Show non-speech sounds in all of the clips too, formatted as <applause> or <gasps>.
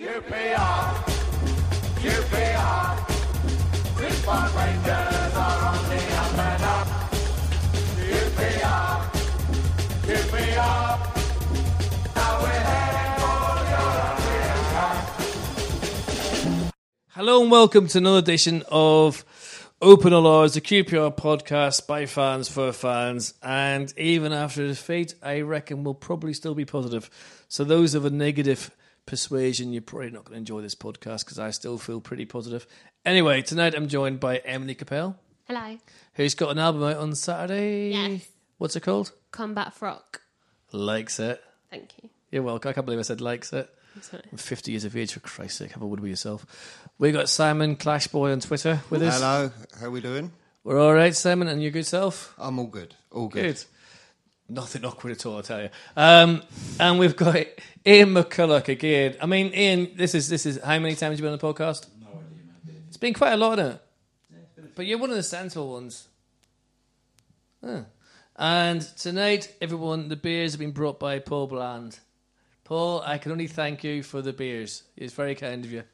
QPR, QPR, Brisbane Rangers are on the up and up. Now we're heading for European Cup. Hello and welcome to another edition of Open Hours, the QPR podcast by fans for fans. And even after the defeat, I reckon we'll probably still be positive. So those of a negative persuasion, you're probably not going to enjoy this podcast because I still feel pretty positive. Anyway, tonight I'm joined by Emily Capell, Hello. who's got an album out on Saturday. Yes. What's it called? Combat Frock. Likes it. Thank you. You're welcome. I can't believe I said likes it. I'm sorry. I'm 50 years of age, for Christ's sake. Have a word with yourself. We got Simon Clashboy on Twitter with us. Hello, how are we doing? We're all right, Simon, and your good self? I'm all good. All good. Good. Nothing awkward at all, I tell you. Um, and we've got <laughs> Ian McCullough again. I mean, Ian, this is this is how many times you've been on the podcast? No idea, man. It's been quite a lot, isn't it? But you're one of the sensible ones. Huh. And tonight, everyone, the beers have been brought by Paul Bland. Paul, I can only thank you for the beers. It's very kind of you.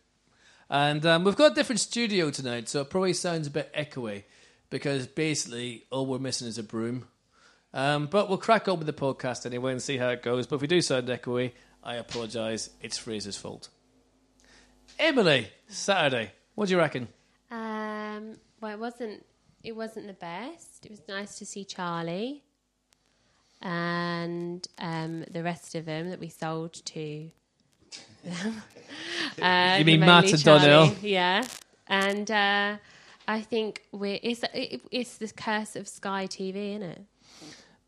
And um, we've got a different studio tonight, so it probably sounds a bit echoey because basically all we're missing is a broom. Um, but we'll crack on with the podcast anyway and see how it goes. But if we do sound echoey, I apologise. It's Fraser's fault. Emily, Saturday. What do you reckon? Um, well, it wasn't. It wasn't the best. It was nice to see Charlie and um, the rest of them that we sold to. <laughs> uh, You mean Matt and Darnell? Yeah, and uh, I think we're. It's it, it's the curse of Sky TV, isn't it?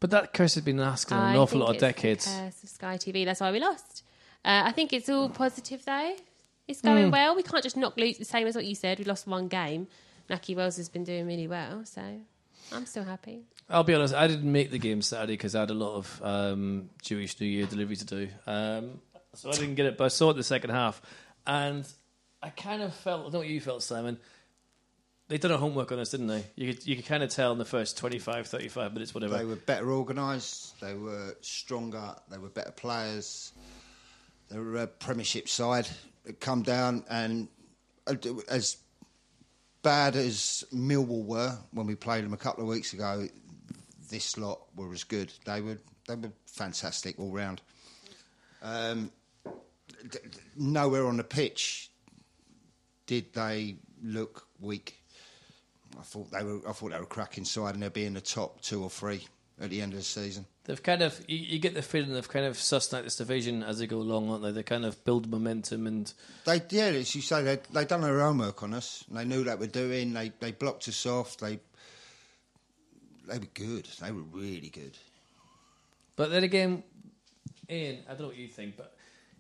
But that curse has been asking an I awful think lot of it's the decades. curse of Sky TV. That's why we lost. Uh, I think it's all positive though. It's going Hmm. well. We can't just knock loose. The same as what you said. We lost one game. Nahki Wells has been doing really well, so I'm still happy. I'll be honest, I didn't make the game Saturday because I had a lot of um, Jewish New Year delivery to do. Um, so I didn't get it, but I saw it the second half. And I kind of felt, I don't know what you felt, Simon. They done a homework on us, didn't they? You could, you could kind of tell in the first 25, 35 minutes, whatever. They were better organised. They were stronger. They were better players. They were a Premiership side. It come down and uh, as bad as Millwall were when we played them a couple of weeks ago, this lot were as good. They were they were fantastic all round. Um, nowhere on the pitch did they look weak. I thought they were. I thought they were cracking side, and they'll be in the top two or three at the end of the season. They've kind of, you, you get the feeling they've kind of sussed out this division as they go along, aren't they? They kind of build momentum and They, yeah, as you say, they they done their homework on us. And they knew what they were doing. They they blocked us off. They they were good. They were really good. But then again, Ian, I don't know what you think, but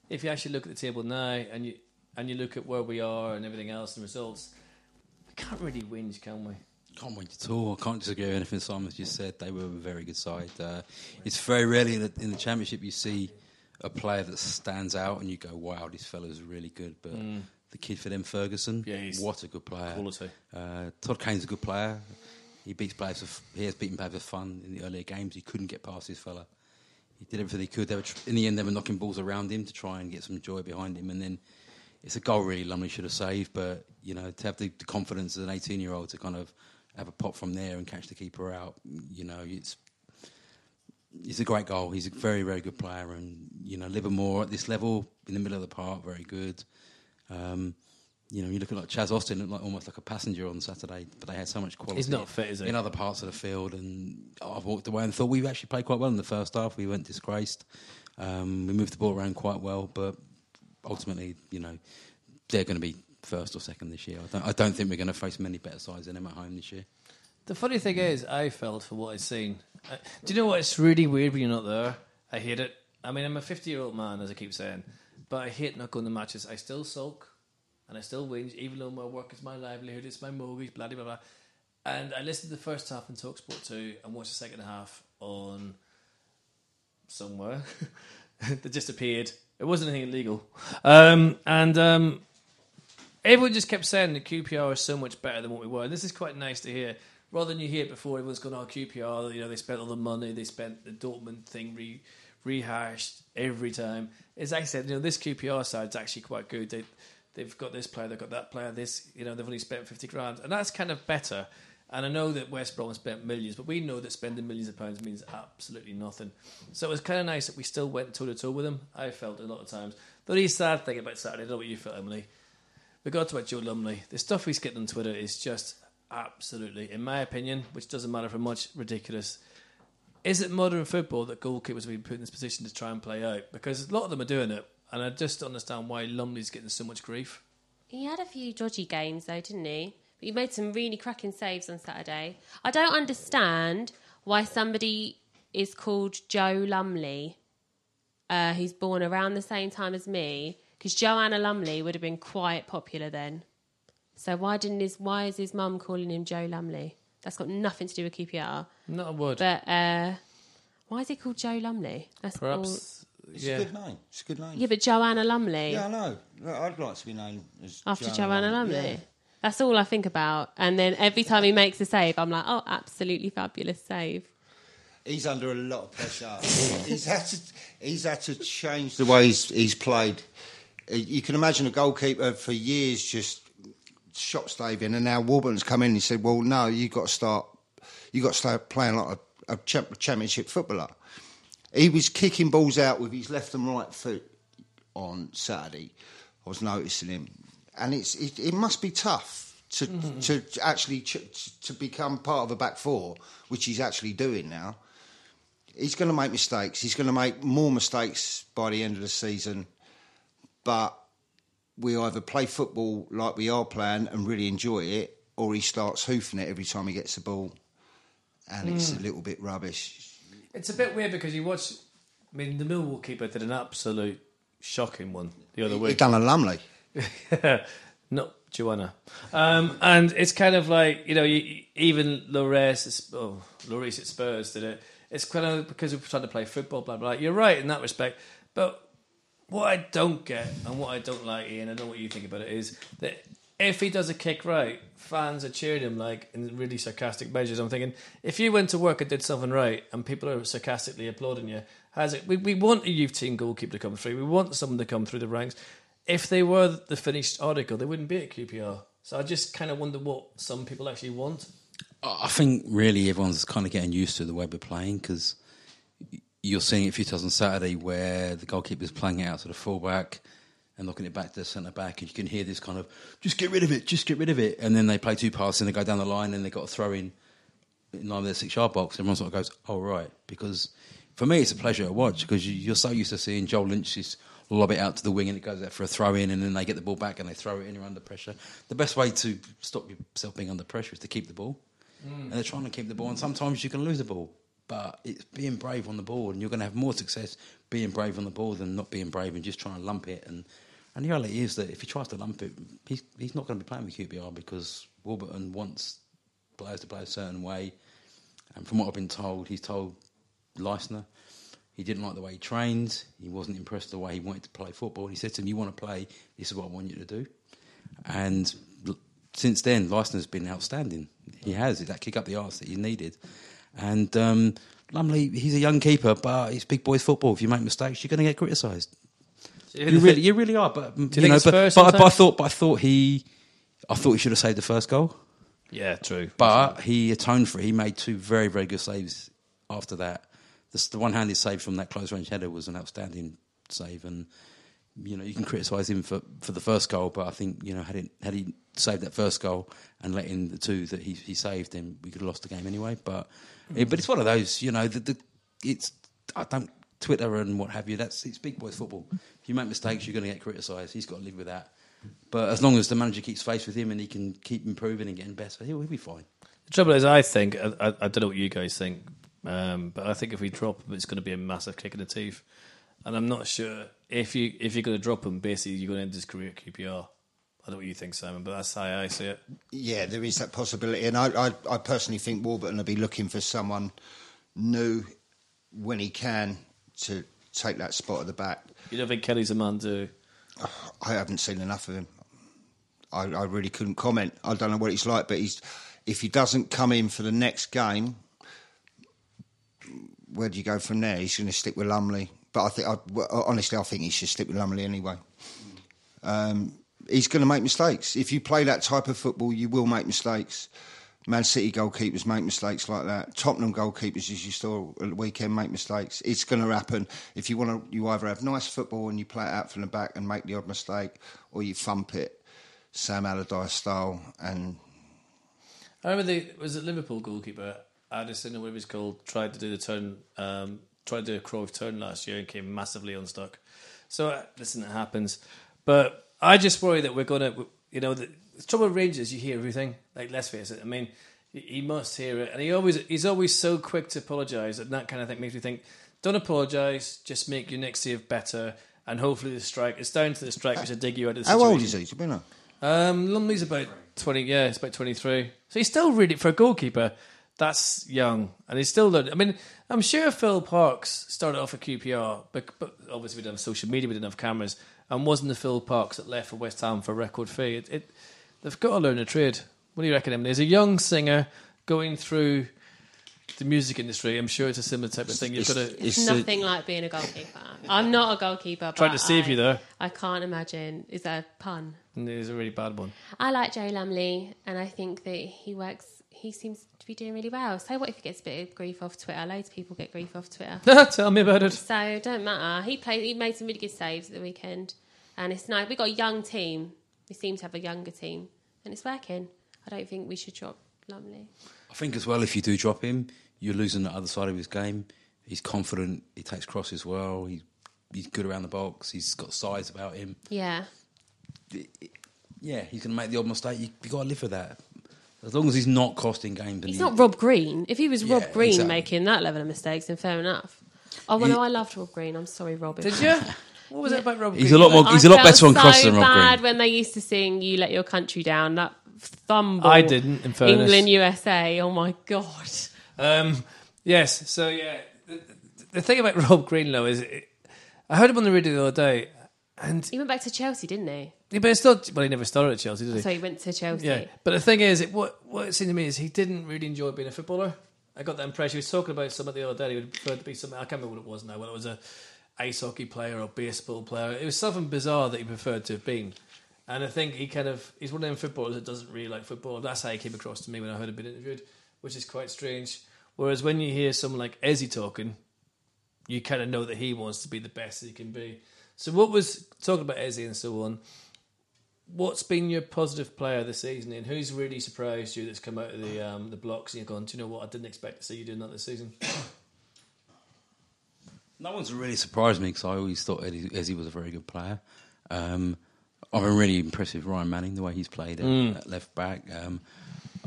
if you actually look at the table now and you and you look at where we are and everything else and results, we can't really whinge, can we? Can't wait at all. I can't disagree with anything Simon's just said. They were a very good side. Uh, it's very rarely in the, in the championship you see a player that stands out and you go, "Wow, this fellow's really good." But the kid for them, Ferguson, Yeah, he's what a good player. quality. Uh, Todd Kane's a good player. He beats players. For, he has beaten players for fun in the earlier games. He couldn't get past this fella. He did everything he could. They were tr- in the end, they were knocking balls around him to try and get some joy behind him. And then it's a goal really Lumley should have saved. But you know, to have the, the confidence as an 18 year old to kind of have a pop from there and catch the keeper out, you know, it's it's a great goal. He's a very very good player, and you know, Livermore at this level in the middle of the park, very good. Um, you know, you look at like Chaz Austin, looked like almost like a passenger on Saturday, but they had so much quality. He's not fit, is he? In other parts of the field, and I've walked away and thought we've actually played quite well in the first half. We weren't disgraced. Um, we moved the ball around quite well, but ultimately, you know, they're going to be first or second this year. I don't, I don't think we're going to face many better sides than them at home this year. The funny thing is, I felt for what I'd seen. Uh, do you know what? It's really weird when you're not there. I hate it. I mean, I'm a 50 year old man, as I keep saying, but I hate not going to matches. I still sulk and I still whinge, even though my work is my livelihood, it's my mortgage, blah, blah, blah. And I listened to the first half on Talksport 2 and watched the second half on somewhere <laughs> that just appeared. It wasn't anything illegal. Um, and um, everyone just kept saying that QPR is so much better than what we were. And this is quite nice to hear. Rather than you hear it before, everyone's gone, oh, QPR, you know, they spent all the money, they spent the Dortmund thing re- rehashed every time. As I said, you know, this QPR side's actually quite good. They, they've got this player, they've got that player. This, you know, they've only spent fifty grand, and that's kind of better. And I know that West Brom spent millions, but we know that spending millions of pounds means absolutely nothing. So it was kind of nice that we still went toe to toe with them. I felt a lot of times. The only sad thing about Saturday, I don't know what you felt, Emily. We got to about Joe Lumley. The stuff he's getting on Twitter is just absolutely, in my opinion, which doesn't matter for much, ridiculous. Is it modern football that goalkeepers have been put in this position to try and play out? Because a lot of them are doing it, and I just don't understand why Lumley's getting so much grief. He had a few dodgy games though, didn't he? But he made some really cracking saves on Saturday. I don't understand why somebody is called Joe Lumley, uh, who's born around the same time as me, because Joanna Lumley would have been quite popular then. So why didn't his why is his mum calling him Joe Lumley? That's got nothing to do with QPR. Not a word. But uh, why is he called Joe Lumley? That's all- Perhaps, It's yeah. a good name. It's a good name. Yeah, but Joanna Lumley Yeah, I know. I'd like to be known as after Joanna Joanna Lumley. Yeah. That's all I think about. And then every time he makes a save, I'm like, oh, absolutely fabulous save. He's under a lot of pressure. <laughs> he's had to. He's had to change the way he's, he's played. Uh, You can imagine a goalkeeper for years just shot staving, and now Warburton's come in and said, "Well, no, you've got to start. you've got to start playing like a, a champ, championship footballer." He was kicking balls out with his left and right foot on Saturday. I was noticing him, and it's it, it must be tough to to, to actually ch- to become part of a back four, which he's actually doing now. He's going to make mistakes. He's going to make more mistakes by the end of the season, but we either play football like we are playing and really enjoy it, or he starts hoofing it every time he gets the ball, and it's mm. a little bit rubbish. It's a bit weird because you watch. I mean, the Millwall keeper did an absolute shocking one the other week. He done a Lumley. <laughs> Not Joanna. Um, and it's kind of like, you know, you, even Lloris, oh, Lloris at Spurs did it. It's kind of because we're trying to play football, blah, blah. You're right in that respect. But what I don't get and what I don't like, Ian, I don't know what you think about it, is that if he does a kick right, fans are cheering him like in really sarcastic measures. I'm thinking, if you went to work and did something right and people are sarcastically applauding you, has it? We, we want a youth team goalkeeper to come through. We want someone to come through the ranks. If they were the finished article, they wouldn't be at QPR. So I just kind of wonder what some people actually want. I think really everyone's kind of getting used to the way we're playing because you're seeing it a few times on Saturday where the goalkeeper's playing it out to the fullback and knocking it back to the centre back, and you can hear this kind of just get rid of it, just get rid of it, and then they play two passes and they go down the line and they got a throw in in line with their six yard box. Everyone sort of goes, "Oh right," because for me it's a pleasure to watch because you, you're so used to seeing Joel Lynch just lob it out to the wing and it goes out for a throw in, and then they get the ball back and they throw it in. You're under pressure. The best way to stop yourself being under pressure is to keep the ball mm. and they're trying to keep the ball. And sometimes you can lose the ball, but it's being brave on the ball, and you're going to have more success being brave on the ball than not being brave and just trying to lump it. And and the reality is that if he tries to lump it, he's he's not going to be playing with QPR because Warburton wants players to play a certain way. And from what I've been told, he's told Leistner he didn't like the way he trained. He wasn't impressed with the way he wanted to play football. He said to him, "You want to play? This is what I want you to do." And since then, Leistner's been outstanding. He has that kick up the arse that he needed. And um, Lumley, he's a young keeper, but it's big boys football. If you make mistakes, you're going to get criticised. You really, you really are. But you you, know, but, but, but I thought, but I thought he, I thought he should have saved the first goal. Yeah, true. But he atoned for it. He made two very, very good saves after that. The, the one-handed save from that close-range header was an outstanding save, and you know you can criticise him for, for the first goal, but I think you know had had he saved that first goal and let in the two that he, he saved, then we could have lost the game anyway. But eh, but it's one of those, you know, the, the it's I don't Twitter and what have you. That's it's big boys football. If you make mistakes, you're going to get criticised. He's got to live with that. But as long as the manager keeps faith with him and he can keep improving and getting better, he'll, he'll be fine. The trouble is, I think I, I don't know what you guys think, um, but I think if we drop him, it's going to be a massive kick in the teeth. And I'm not sure if you if you're going to drop him, basically you're going to end his career at QPR. I don't know what you think, Simon, but that's how I see it. Yeah, there is that possibility, and I, I, I personally think Warburton will be looking for someone new when he can to take that spot at the back. You don't think Kelly's a man to? I haven't seen enough of him. I, I really couldn't comment. I don't know what he's like, but he's if he doesn't come in for the next game, where do you go from there? He's going to stick with Lumley, but I think, I, honestly, I think he should stick with Lumley anyway. Um, he's going to make mistakes. If you play that type of football, you will make mistakes. Man City goalkeepers make mistakes like that. Tottenham goalkeepers, as you saw at the weekend, make mistakes. It's going to happen. If you want to, you either have nice football and you play it out from the back and make the odd mistake, or you thump it, Sam Allardyce style, and I remember the was it Liverpool goalkeeper Addison or whatever he's called tried to do the turn, um, tried to do a Cruyff turn last year and came massively unstuck. So uh, listen, it happens, but I just worry that we're gonna, you know, the, the trouble with Rangers, you hear everything. Like let's face it, I mean, he, he must hear it, and he always he's always so quick to apologise, and that kind of thing makes me think, don't apologise, just make your next save better. And hopefully the strike. It's down to the strikers to dig you out of the how situation. old is he? You know? Um, Lumley's about twenty. Yeah, it's about twenty-three. So he's still really for a goalkeeper. That's young, and he's still. learning. I mean, I'm sure Phil Parkes started off at QPR, but, but obviously we didn't have social media, we didn't have cameras, and wasn't the Phil Parkes that left for West Ham for a record fee. It, it, they've got to learn a trade. What do you reckon? Emily? As a young singer going through the music industry, I'm sure it's a similar type of thing. You've got to. It's It's a- nothing like being a goalkeeper. I'm not a goalkeeper. Trying but to save I- you there. I can't imagine. Is that a pun? It's a really bad one. I like Joe Lumley, and I think that he works. He seems to be doing really well. So what if he gets a bit of grief off Twitter? Loads of people get grief off Twitter. <laughs> Tell me about it. So don't matter. He played. He made some really good saves at the weekend, and it's nice. We got a young team. We seem to have a younger team, and it's working. I don't think we should drop Lumley. I think as well, if you do drop him, you're losing the other side of his game. He's confident. He takes crosses well. He's he's good around the box. He's got size about him. Yeah, Yeah, he's going to make the odd mistake. You, you got to live with that. As long as he's not costing games. and he's not Rob Green. If he was Rob Green exactly. making that level of mistakes, then fair enough. Oh well, You- no, I loved Rob Green. I'm sorry, Rob. Did <laughs> you? What was it about Rob? He's Green? a lot more. He's a I lot better on so crosses than Rob bad Green. when they used to sing "You Let Your Country Down." That thumble. I didn't, in fairness. England USA. Oh my god. Um, yes. So yeah, the, the thing about <laughs> Rob Greenlow is, it, I heard him on the radio the other day, and He went back to Chelsea, didn't he? But it's not. Well, he never started at Chelsea, did he? So he went to Chelsea. Yeah. But the thing is, it, what what it seemed to me is he didn't really enjoy being a footballer. I got that impression. He was talking about something the other day. He would prefer to be something. I can't remember what it was now. Whether it was a ice hockey player or baseball player. It was something bizarre that he preferred to have been. And I think he kind of he's one of them footballers that doesn't really like football. That's how he came across to me when I heard him being interviewed, which is quite strange. Whereas when you hear someone like Ezzy talking, you kind of know that he wants to be the best he can be. So what was talking about Ezzy and so on? What's been your positive player this season, and who's really surprised you that's come out of the um, the blocks and you've gone, do you know what? I didn't expect to see you doing that this season. <coughs> No one's really surprised me because I always thought Eddie, Ezzy was a very good player. Um, I've been really impressed with Ryan Manning the way he's played at, at left back. Um,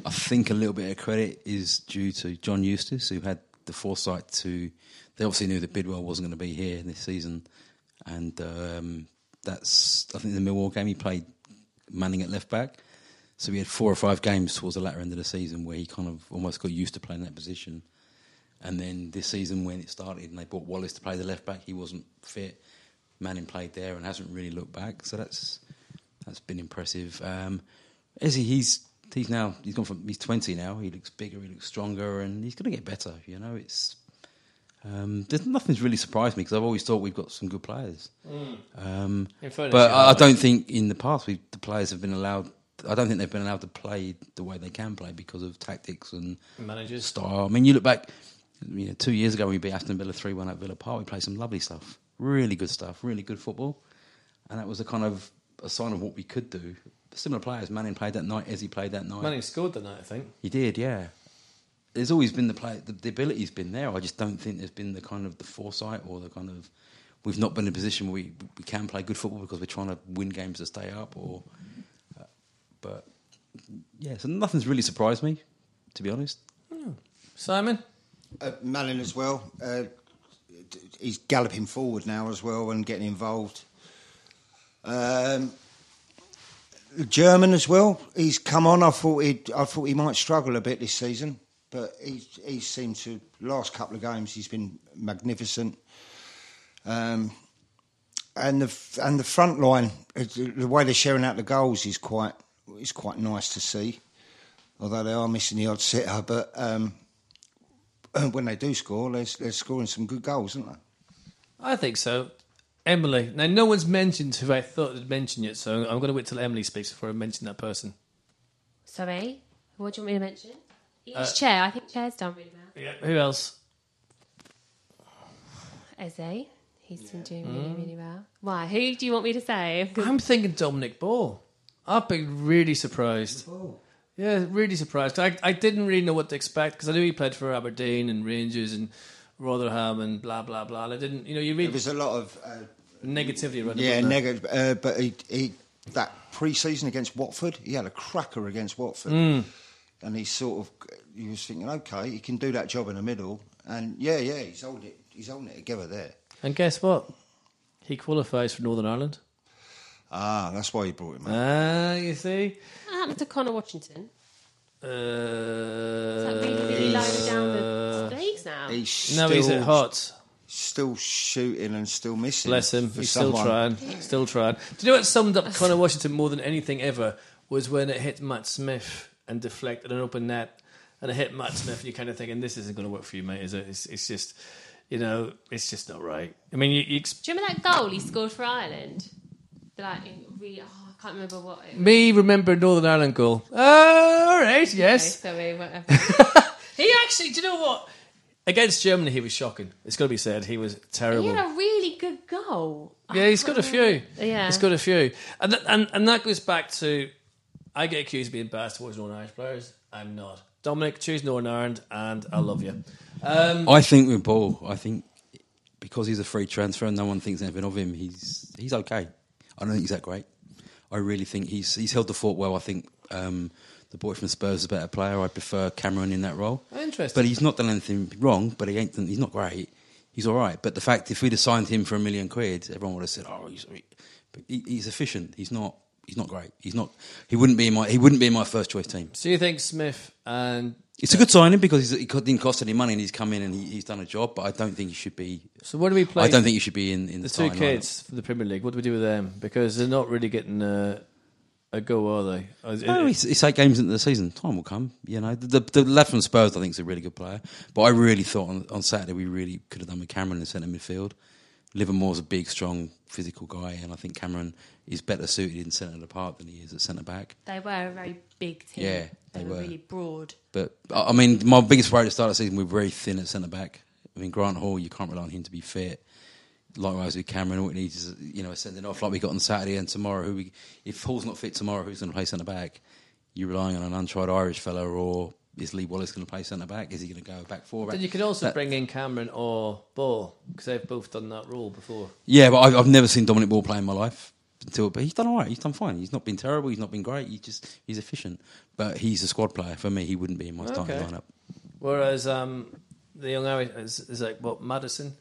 I think a little bit of credit is due to John Eustace, who had the foresight to. They obviously knew that Bidwell wasn't going to be here this season, and um, that's. I think the Millwall game he played Manning at left back, so we had four or five games towards the latter end of the season where he kind of almost got used to playing that position. And then this season, when it started, and they brought Wallace to play the left back, he wasn't fit. Manning played there and hasn't really looked back, so that's that's been impressive. Um, Ezzy, he's he's now he's gone from he's twenty now. He looks bigger, he looks stronger, and he's going to get better. You know, it's um, there's nothing's really surprised me because I've always thought we've got some good players. Um, fairness, but I, I don't think in the past we the players have been allowed. I don't think they've been allowed to play the way they can play because of tactics and Managers. style. I mean, you look back, you know, two years ago when we beat Aston Villa 3 1 at Villa Park, we played some lovely stuff. Really good stuff, really good football. And that was a kind of a sign of what we could do. Similar players, Manning played that night, Ezzy played that night. Manning scored that night, I think. He did, yeah. There's always been the play, the, the ability's been there. I just don't think there's been the kind of the foresight or the kind of. We've not been in a position where we, we can play good football because we're trying to win games to stay up, or. Uh, but yeah, so nothing's really surprised me, to be honest. Simon. Uh, Malin as well. Uh, he's galloping forward now as well and getting involved. Um, German as well. He's come on. I thought he I thought he might struggle a bit this season, but he he seemed to last couple of games he's been magnificent. Um, and the and the front line, uh, the way they're sharing out the goals is quite is quite nice to see. Although they are missing the odd sitter, but um, <clears throat> when they do score, they're, they're scoring some good goals, aren't they? I think so. Emily. Now, no one's mentioned who I thought had mentioned yet, so I'm going to wait till Emily speaks before I mention that person. Sorry, what do you want me to mention? Each Uh, Chair. I think Chair's done really well. Yeah. Who else? Eze, he's been doing Mm. really, really well. Why? Who do you want me to say? <laughs> I'm thinking Dominic Ball. I've been really surprised. Yeah, really surprised. I, I didn't really know what to expect because I knew he played for Aberdeen and Rangers and Rotherham and blah blah blah. And I didn't, you know, you read There was a lot of uh, negativity around. it, yeah wasn't there? negative, uh, but he, he that pre-season against Watford, he had a cracker against Watford, Mm. And he sort of he was thinking, okay, he can do that job in the middle, and yeah, yeah, he's holding it, he's holding it together there. And guess what? He qualifies for Northern Ireland. Ah, that's why he brought him. out. Ah, you see. What happened to Conor Washington? Uh, Is that really, really low down the leagues now? He's no, still, he's at Hearts. still shooting and still missing. Bless him. for He's still trying. Still trying. Do you know what summed up Conor Washington more than anything ever was when it hit Matt Smith and deflected an open net and it hit Matt Smith and you're kind of thinking, this isn't going to work for you, mate, is it? It's, it's just, you know, it's just not right. I mean, you, you ex- Do you remember that goal he scored for Ireland? Like, in really, oh, I can't remember what it was. me remember Northern Ireland goal. Uh, all right, yes. Okay, sorry, <laughs> whatever. He actually, do you know what? Against Germany, he was shocking. It's got to be said. He was terrible. he had a really good goal. Yeah, he's got a few. Yeah. he's got a few, and th- and and that goes back to I get accused of being biased towards Northern Irish players. I'm not. Dominic, choose Northern Ireland, and I love you. Um, I think with Ball, I think because he's a free transfer and no one thinks anything of him, he's he's okay. I don't think he's that great. I really think he's he's held the fort well. I think um, the boy from Spurs is a better player. I prefer Cameron in that role. Interesting. But he's not done anything wrong. But he ain't. done- He's not great. He's all right. But the fact, if we'd have signed him for a million quid, everyone would have said, "Oh, he's." But he, he's efficient. He's not. He's not great. He's not. He wouldn't be in my. He wouldn't be in my first choice team. so you think Smith and It's a good signing because he's, he didn't cost any money and he's come in and he, he's done a job. But I don't think he should be. so what do we play? I don't think he should be in, in the the, two kids for the Premier League. What do we do with them? Because they're not really getting a, a go, are they? Or is it- No, it's, it's eight games into the season. Time will come. You know, the, the, the lad from Spurs, I think, is a really good player. But I really thought on, on Saturday we really could have done with Cameron in the centre midfield. Livermore's a big, strong, physical guy, and I think Cameron is better suited in centre of the park than he is at centre back. They were a very big team. Yeah, they, they were, were. really broad. But I mean, my biggest worry at the start of the season, we were very thin at centre back. I mean, Grant Hall, you can't rely on him to be fit. Likewise with Cameron, all it needs is you know sending off like we got on Saturday and tomorrow. Who we, if Hall's not fit tomorrow, who's going to play centre back? You're relying on an untried Irish fella, or is Lee Wallace going to play centre back? Is he going to go back four? then you could also bring in Cameron or Ball because they've both done that role before. Yeah, but I've, I've never seen Dominic Ball play in my life until. But he's done all right. He's done fine. He's not been terrible. He's not been great. He's just he's efficient. But he's a squad player for me. He wouldn't be in my starting Okay. lineup. Whereas um, the young Irish is, is like what Madison.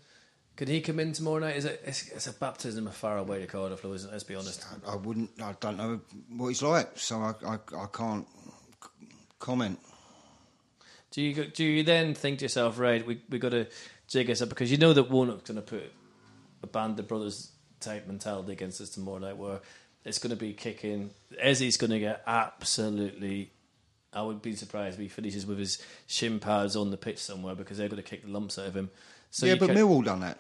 Could he come in tomorrow night? Is it? It's, it's a baptism of fire away to Cardiff, though, isn't it? Let's be honest. I wouldn't. I don't know what he's like, so I, I, I can't comment. Do you go- do you then think to yourself, right? We we got to jig us up because you know that Warnock's going to put a band of brothers type mentality against us tomorrow night, where it's going to be kicking. Ezzy's going to get absolutely. I would be surprised if he finishes with his shin pads on the pitch somewhere because they're going to kick the lumps out of him. So yeah, but can- Millwall done that.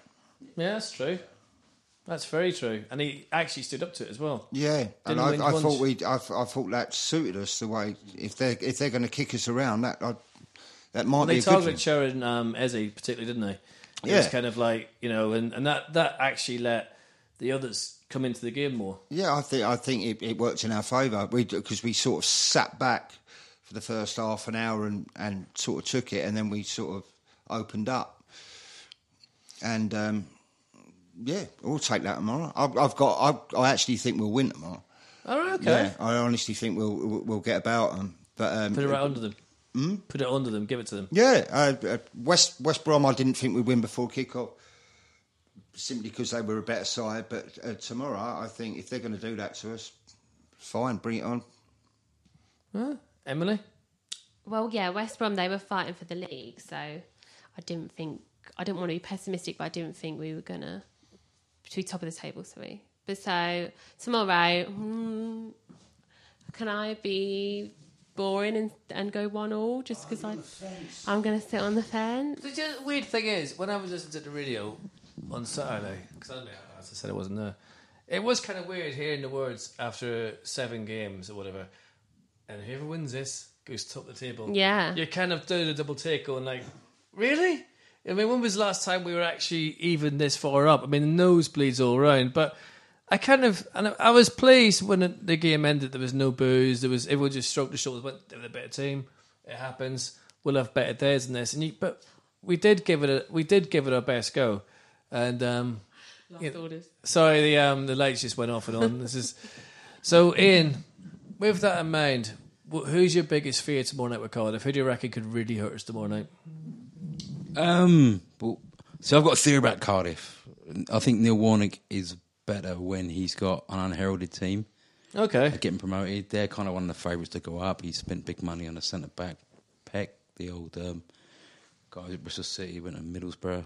yeah, that's true. That's very true, and he actually stood up to it as well. Yeah, and Didn't I, I thought we, I, I thought that suited us the way if they if they're going to kick us around, that I, that might They be a targeted. Sharon um, Eze particularly, didn't they? It Yeah. was kind of like you know, and, and that that actually let the others come into the game more. Yeah, I think I think it, it worked in our favour. Because we sort of sat back for the first half an hour and, and sort of took it, and then we sort of opened up. And um, yeah, we'll take that tomorrow. I've, I've got. I, I actually think we'll win tomorrow. Right, okay. Yeah, I honestly think we'll we'll, we'll get about them. But um, Put it right under them. Put it under them. Give it to them. Yeah, uh, uh, West West Brom. I didn't think we'd win before kick-off, simply because they were a better side. But uh, tomorrow, I think if they're going to do that to us, fine, bring it on. Huh? Emily, Well, yeah, West Brom they were fighting for the league, so I didn't think I didn't want to be pessimistic, but I didn't think we were gonna be top of the table. Sorry, but so tomorrow, hmm, can I be boring and and go one all just because I I'm going to sit on the fence. The just weird thing is, when I was listening to the radio on Saturday, because as I said, I wasn't there, it was kind of weird hearing the words after seven games or whatever, and whoever wins this goes top of the table. Yeah. You kind of do the double take on like, really? I mean, when was the last time we were actually even this far up? I mean, the nosebleeds all around, but I kind of, and I- I was pleased when the game ended. There was no booze. There was everyone just stroked the shoulders. Went, they were the better team. It happens. We'll have better days than this. And you, but we did give it a, we did give it our best go. And um, Last Yeah. sorry, the um, the lights just went off and on. This is so. Ian, with that in mind, who's your biggest fear tomorrow night with Cardiff? Who do you reckon could really hurt us tomorrow night? Um, well, so I've got a theory about Cardiff. I think Neil Warnock is better when he's got an unheralded team Okay. getting promoted. They're kind of one of the favourites to go up. He spent big money on a centre back, Peck, the old um, guy at Bristol City, went to Middlesbrough.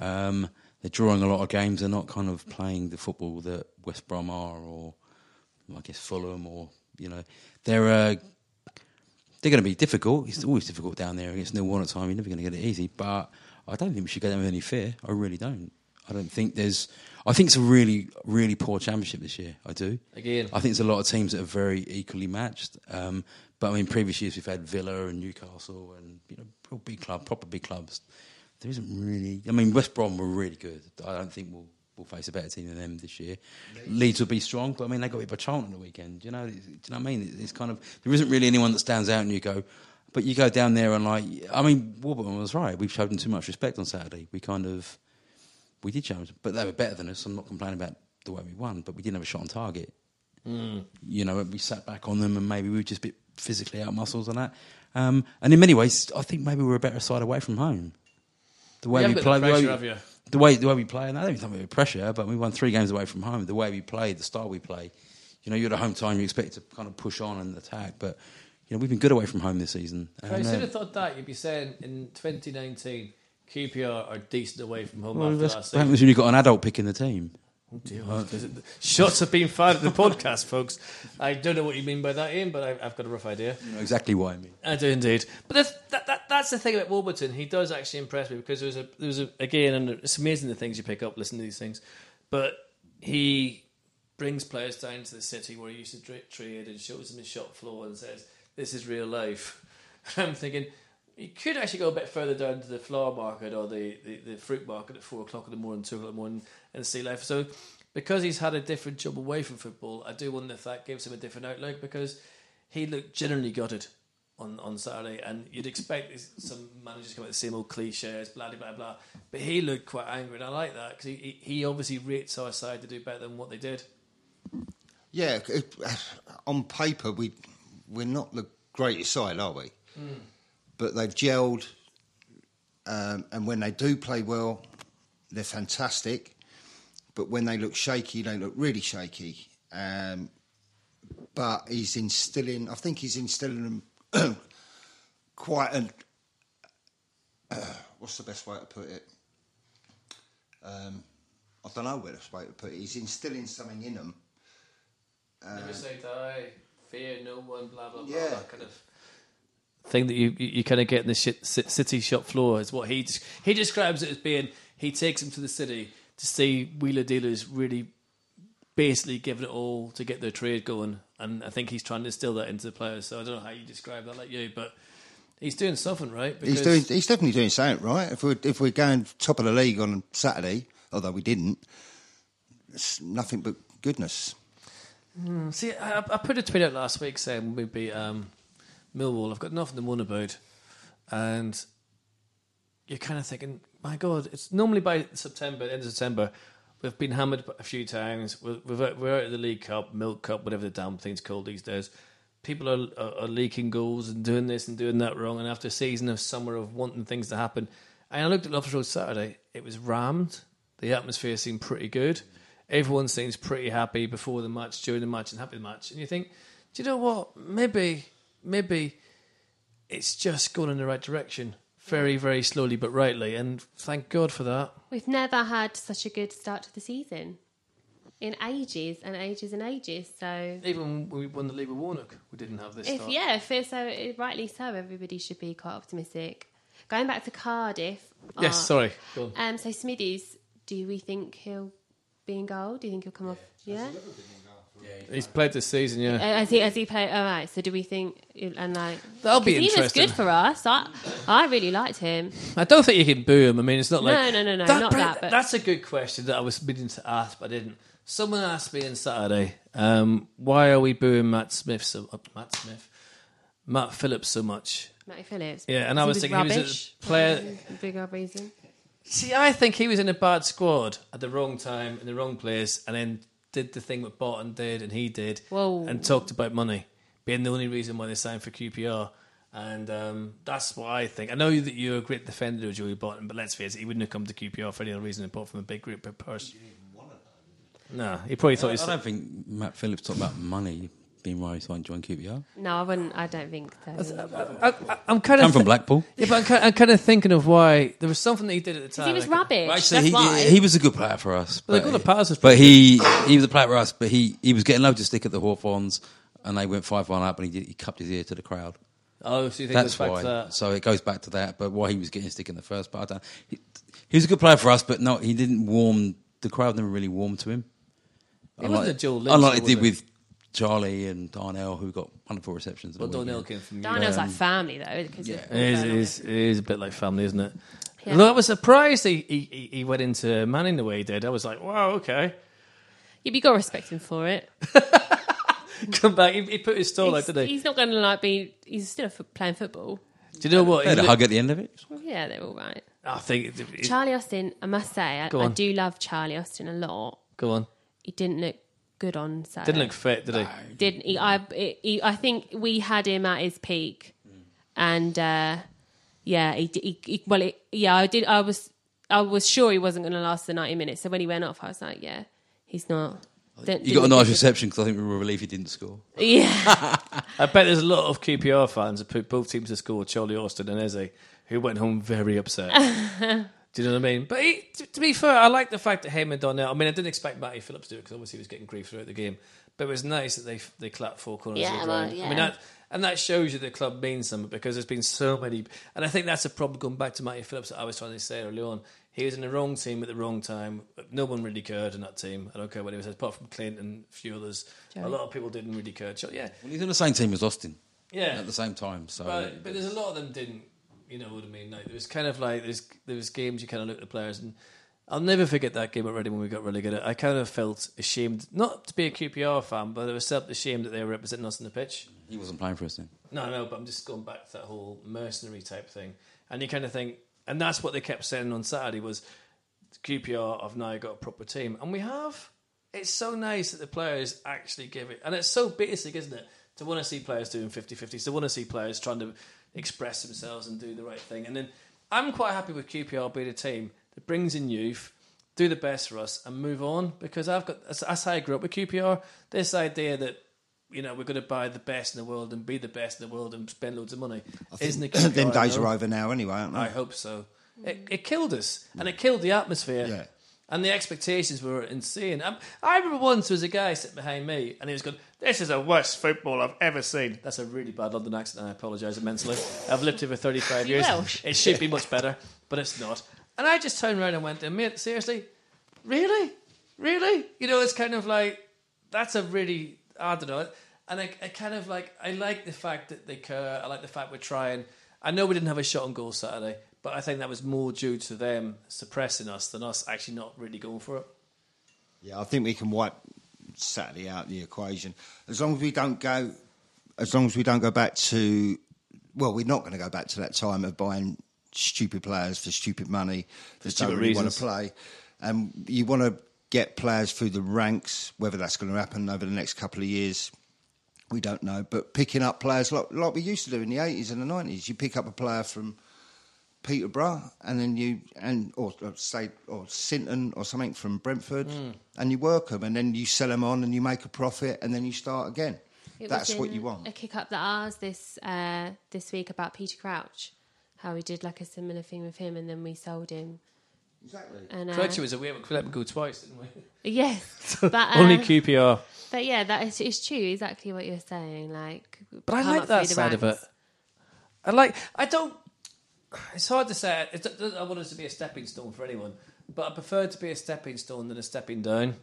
Um, they're drawing a lot of games. They're not kind of playing the football that West Brom are, or I guess Fulham, or you know, they're uh, they're going to be difficult. It's always difficult down there against Neil Warnock time. You're never going to get it easy. But I don't think we should go down with any fear. I really don't. I don't think there's. I think it's a really, really poor championship this year. I do. Again. I think there's a lot of teams that are very equally matched. Um, but I mean, previous years we've had Villa and Newcastle and you know, big club, proper big clubs. There isn't really. I mean, West Brom were really good. I don't think we'll we'll face a better team than them this year. Leeds will be strong, but I mean, they got hit by Charlton on the weekend. You know, do you know what I mean? It's kind of there isn't really anyone that stands out, and you go. But you go down there and like, I mean, Warburton was right. We showed them too much respect on Saturday. We kind of, we did show them, but they were better than us. I'm not complaining about the way we won, but we didn't have a shot on target. You know, we sat back on them and maybe we were just a bit physically out muscles on that. Um, and in many ways, I think maybe we're a better side away from home. The way we play, the the way, we- the way we play, and I don't think we pressure, but we won three games away from home. The way we play, the style we play, you know, you're at home time, you expect to kind of push on and attack, but you know, we've been good away from home this season. If I And, should have thought that, you'd be saying in 2019, QPR are decent away from home well, after last season. happens when you've got an adult picking the team. Oh, dear. Shots have been fired at the podcast, folks. I don't know what you mean by that, Ian, but I, I've got a rough idea. You know exactly what I mean. I do indeed. But that's, that, that, that's the thing about Warburton. He does actually impress me because there was a there was a again, and it's amazing the things you pick up listening to these things. But he brings players down to the city where he used to trade and shows them his shop floor and says, "This is real life." <laughs> I'm thinking. You could actually go a bit further down to the flower market or the, the, the fruit market at four o'clock in the morning, two o'clock in the morning, and see life. So, because he's had a different job away from football, I do wonder if that gives him a different outlook because he looked generally gutted on, on Saturday, and you'd expect some managers to come out the same old cliches, blah blah blah blah. But he looked quite angry, and I like that because he, he obviously rates our side to do better than what they did. Yeah, uh, on paper we we're not the greatest side, are we? Hmm. But they've gelled, um, and when they do play well, they're fantastic. But when they look shaky, they look really shaky. Um, but he's instilling. I think he's instilling them <clears throat> quite an. Uh, what's the best way to put it? Um, I don't know where the best way to put it. He's instilling something in them. Never say die, fear no one, blah blah blah. Yeah. That kind of thing that you you, kind of get in the shit, city shop floor is what he he describes it as being. He takes them to the city to see wheeler dealers really basically giving it all to get their trade going, and I think he's trying to instill that into the players. So I don't know how you describe that like you, but he's doing something right. He's doing. He's definitely doing something right. If we're if we're going top of the league on Saturday, although we didn't, it's nothing but goodness. See, I, I put a tweet out last week saying we beat um, Millwall. I've got nothing to moan about, and you're kind of thinking, my God, it's normally by September, end of September, we've been hammered a few times. We're, we're, out of the League Cup, Milk Cup, whatever the damn thing's called these days. People are, are, are leaking goals and doing this and doing that wrong. And after a season of summer of wanting things to happen, and I looked at Loftus Road Saturday, it was rammed. The atmosphere seemed pretty good. Everyone seems pretty happy before the match, during the match, and happy the match. And you think, do you know what? Maybe, maybe it's just going in the right direction, very, very slowly but rightly. And thank God for that. We've never had such a good start to the season. in ages and ages and ages. So Even when we won the league with Warnock, we didn't have this. if start. yeah, if it's so rightly so, everybody should be quite optimistic. Going back to Cardiff. Yes, uh, sorry. Go on. Um, so Smithies, do we think he'll be in goal? Do you think he'll come off? Yeah. He's played this season, yeah. Uh, Has he has he played? All right. So do we think and like That'll be 'cause he was interesting. good for us. I I really liked him. I don't think you can boo him. I mean, it's not like No, no, no, no, not that, but- that's a good question that I was meaning to ask, but I didn't. Someone asked me on Saturday, um, why are we booing Matt Smith so uh, Matt Smith, Matt Phillips so much? Matty Phillips. Yeah, and I was He thinking he was a rubbish. player- Bigger reason. See, I think he was in a bad squad at the wrong time in the wrong place, and then did the thing what Barton did and he did, Whoa. and talked about money being the only reason why they signed for QPR. And um, that's what I think. I know that you're a great defender of Joey Barton, but let's face it, he wouldn't have come to QPR for any other reason apart from a big group of purse. No, he probably thought I, he was. I don't think Matt Phillips talked about money being why he signed join QPR. No, I wouldn't. I don't think so. Uh, I, I, I'm kind of Come from Blackpool. Yeah, but I'm kind, I'm kind of thinking of why there was something that he did at the time. he was like- rubbish. Well, actually, That's he, why. he was a good player for us. Well, but, they got the passes but he he was a player for us. But he, he was getting loads of stick at the Hawthorns, and they went five one up, and he did, he cupped his ear to the crowd. Oh, so you think That's it goes back why. to that? So it goes back to that. But why he was getting stick in the first part, I don't. He, he was a good player for us, but no, he didn't warm. The crowd never really warmed to him. He wasn't a Joe Lynch, unlike though, it did was he? with Charlie and Darnell, who got wonderful receptions. at Well, the Darnell weekend. came from Darnell's Um, like family though. Because yeah. of It is, all it, going is, it is a bit like family, isn't it? Yeah. Look, I was surprised he, he, he- he went into Manning the way he did. I was like, wow, okay. on. Yeah, but you got to respect him for it. <laughs> Come back. He, he put his stall out, he's, did he? he's not going to like be. He's still f- playing football. Do you know what? They had a hug at the end of it. Yeah, they're all right. I think. it- it- Charlie Austin, I must say, I, I do love Charlie Austin a lot. Go on. He didn't look good on Saturday. Didn't look fit, did he? didn't he? I, he, I think we had him at his peak, and uh, yeah, he, he, he well, it, yeah, I did. I was, I was sure he wasn't going to last the ninety minutes. So when he went off, I was like, yeah, he's not. Didn't- You got a nice reception because I think we were relieved he didn't score. Yeah, <laughs> I bet there's a lot of QPR fans that put both teams to score, Charlie Austin and Eze, who went home very upset. <laughs> Do you know what I mean? But he, to, to be fair, I like the fact that him and Darnell. I mean, I didn't expect Matty Phillips to do it because obviously he was getting grief throughout the game. But it was nice that they they clapped four corners Yeah, of the well, ground. I mean, that, and that shows you the club means something because there's been so many. And I think that's a problem going back to Matty Phillips that I was trying to say earlier on. He was in the wrong team at the wrong time. No one really cared in that team. I don't care what he was, apart from Clint and a few others. A lot of people didn't really care. So, yeah, Well, he's in the same team as Austin yeah. at the same time. So Right, but there's a lot of them didn't. You know what I mean? Like there was kind of like there's there was games you kind of look at the players and I'll never forget that game at Reading when we got really relegated. I kind of felt ashamed, not to be a QPR fan, but I was self ashamed that they were representing us on the pitch. he wasn't playing for us then. No, no, but I'm just going back to that whole mercenary type thing, and you kind of think, and that's what they kept saying on Saturday was QPR have now got a proper team, and we have. It's so nice that the players actually give it, and it's so basic, isn't it? To want to see players doing 50-50s, to want to see players trying to express themselves and do the right thing, and then I'm quite happy with QPR being a team that brings in youth, do the best for us, and move on. Because I've got that's, how I grew up with QPR. This idea that you know we're going to buy the best in the world and be the best in the world and spend loads of money isn't a <clears throat> QPR. Them days are over now, anyway, aren't they? I hope so. It, it killed us, and it killed the atmosphere. Yeah. And the expectations were insane. Um, I remember once there was a guy sitting behind me, and he was going, "This is the worst football I've ever seen." That's a really bad London accent. and I apologise immensely. I've lived here for thirty-five years. Welsh. It should be much better, but it's not. And I just turned around and went, to him, "Mate, seriously, really, really?" You know, it's kind of like that's a really I don't know. And I, I kind of like I like the fact that they care. I like the fact we're trying. I know we didn't have a shot on goal Saturday, but I think that was more due to them suppressing us than us actually not really going for it. Yeah, I think we can wipe Saturday out of the equation as long as we don't go. As long as we don't go back to, well, we're not going to go back to that time of buying stupid players for stupid money that stupid don't really want to play. And you want to get players through the ranks. Whether that's going to happen over the next couple of years, we don't know. But picking up players like, like we used to do in the eighties and the nineties, you pick up a player from Peterborough, and then you and or, or say or Sinton or something from Brentford, Hmm. and you work them, and then you sell them on, and you make a profit, and then you start again. It That's what you want. A kick up the R's this uh, this week about Peter Crouch, how we did like a similar thing with him, and then we sold him Exactly. And, uh, Crutcher was a weird. We let him go twice, didn't we? <laughs> yes, <laughs> but uh, Only QPR. But yeah, that is it's true. Exactly what you're saying. Like, But I like that through the side of it. I like. I don't. It's hard to say. It, I want it to be a stepping stone for anyone, but I prefer it to be a stepping stone than a stepping down.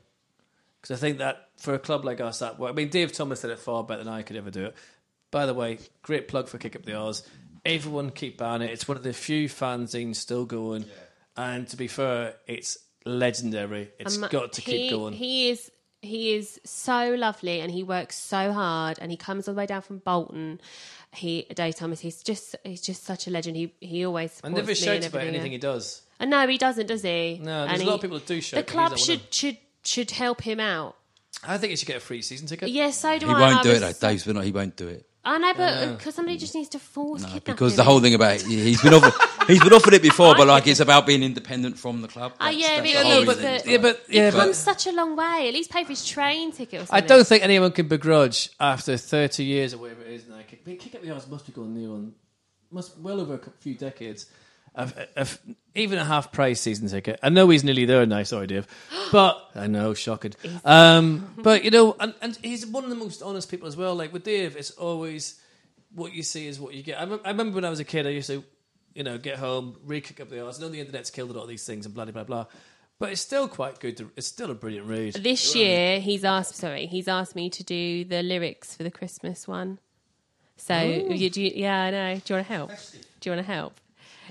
Because I think that for a club like us, that work. I mean, Dave Thomas did it far better than I could ever do it. By the way, great plug for Kick Up the R's. Everyone keep buying it. It's one of the few fanzines still going. And to be fair, it's legendary. It's Um, got to he, keep going. He is he is so lovely, and he works so hard, and he comes all the way down from Bolton. He Dave Thomas, he's just he's just such a legend. He he always I supports never me shouts and about everything. anything he does. And no, he doesn't, does he? No, And there's a he- lot of people that do shout. The club not one of should should should help him out. I think he should get a free season ticket. Yeah, so do He I. won't I do it was- though. Dave's been he won't do it. I know, but because somebody just needs to force No, kidnap because him. the whole thing about it, he's been offered he's been offered it before, but like it's about being independent from the club. Ah, That's- yeah, that's but the yeah, whole no, but, reason. but- yeah, but He's yeah, come but such a long way. At least pay for his train ticket or something. I something. don't think anyone can begrudge after 30 years or whatever it is now. Kick, I mean, Kick Up the R's must be going near on, must well over a cou- few decades. Of, of even a half price season ticket. I know he's nearly there now. Sorry, Dave, <gasps> but I know, shocking. Um, but you know, and, and he's one of the most honest people as well. Like with Dave, it's always what you see is what you get. I, rem- I remember when I was a kid, I used to, you know, get home, read Kick Up the R's. I know the internet's killed a lot of these things and blah blah blah. But it's still quite good. To, it's still a brilliant read. This year, he's asked. Sorry, he's asked me to do the lyrics for the Christmas one. So, you, do you, yeah, I know. Do you want to help? Do you want to help?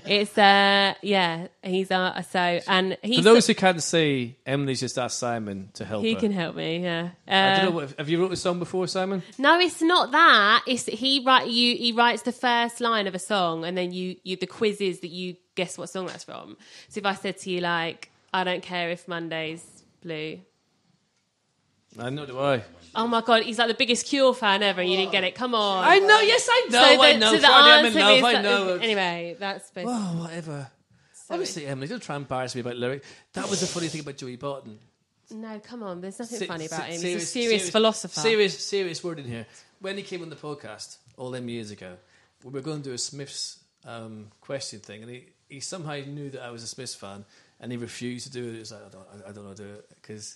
It's uh, yeah. He's uh, so and he For those who can't see, Emily's just asked Simon to help he her. can help me. Yeah. I Uh, don't know. What, have you wrote a song before, Simon? no, it's not that. It's he write you. He writes the first line of a song, and then you. You the quiz is that you guess what song that's from. So if I said to you like, I don't care if Monday's blue. I know. Do I? Oh my god, he's like the biggest Cure fan ever. and You didn't get it. Come on. I know. Yes, I know. So I know. so the Friday, I'm in love. I know. Anyway, that's supposed Oh, whatever. Obviously, Emily, don't try and embarrass me about lyrics. That was the funny thing about Joey Barton. No, come on. There's nothing Se- funny about him. He's a serious, philosopher. Serious, serious word in here. When he came on the podcast all them years ago, we were going to do a Smiths um, question thing, and he, he somehow knew that I was a Smiths fan, and he refused to do it. He was like, I don't, I, don't know how to do it because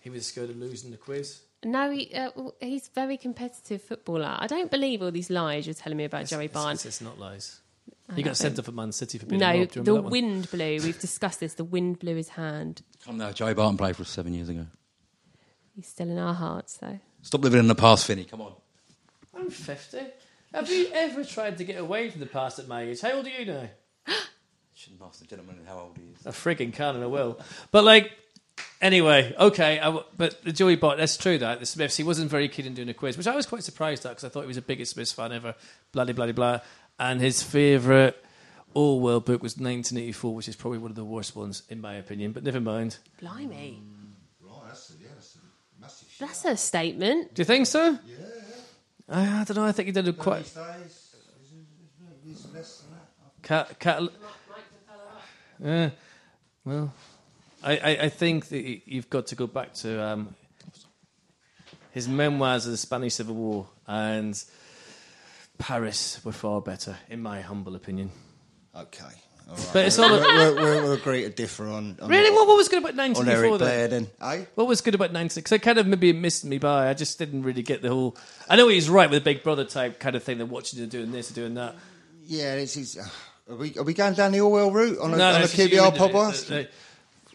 he was scared of losing the quiz. No, he, uh, he's a very competitive footballer. I don't believe all these lies you're telling me about Joey It's- Barnes. It's, it's not lies. He got sent off at Man City for being a No, mob. Do the remember that one? wind blew. We've discussed this. The wind blew his hand. Come now, Joey Barton played for us seven years ago. He's still in our hearts, though. Stop living in the past, Finney. Come on. I'm 50. Have you ever tried to get away from the past at my age? How old are you now? <gasps> Shouldn't ask the gentleman how old he is. I frigging can and I will. But like, anyway, okay. I w but the Joey Bot, that's true. That the Smiths, he wasn't very keen on doing a quiz, which I was quite surprised at because I thought he was the biggest Smiths fan ever. Bloody, bloody, blah. And his favourite Orwell book was 1984, which is probably one of the worst ones in my opinion. But never mind. Blimey. Mm. Right, that's, yeah, that's a massive shit. That's a statement. Do you think so? Yeah. I, I don't know. I think he did a quite. These days, it's less than that. Cat, cat, yeah. Uh, well, I, I, I think that you've got to go back to um, his memoirs of the Spanish Civil War and Paris were far better, in my humble opinion. Okay. All right. But it's all- we'll, we'll agree to differ on. on Really, what, what was good about On 1984 Eric then? Blair, then. Eh? What was good about 96? I kind of maybe it missed me by. I just didn't really get the whole. I know he's right with the Big Brother type kind of thing. They're watching you doing this or doing that. Yeah, it's, it's, uh, are, we, are we going down the Orwell route on a, No, on no, a QPR podcast?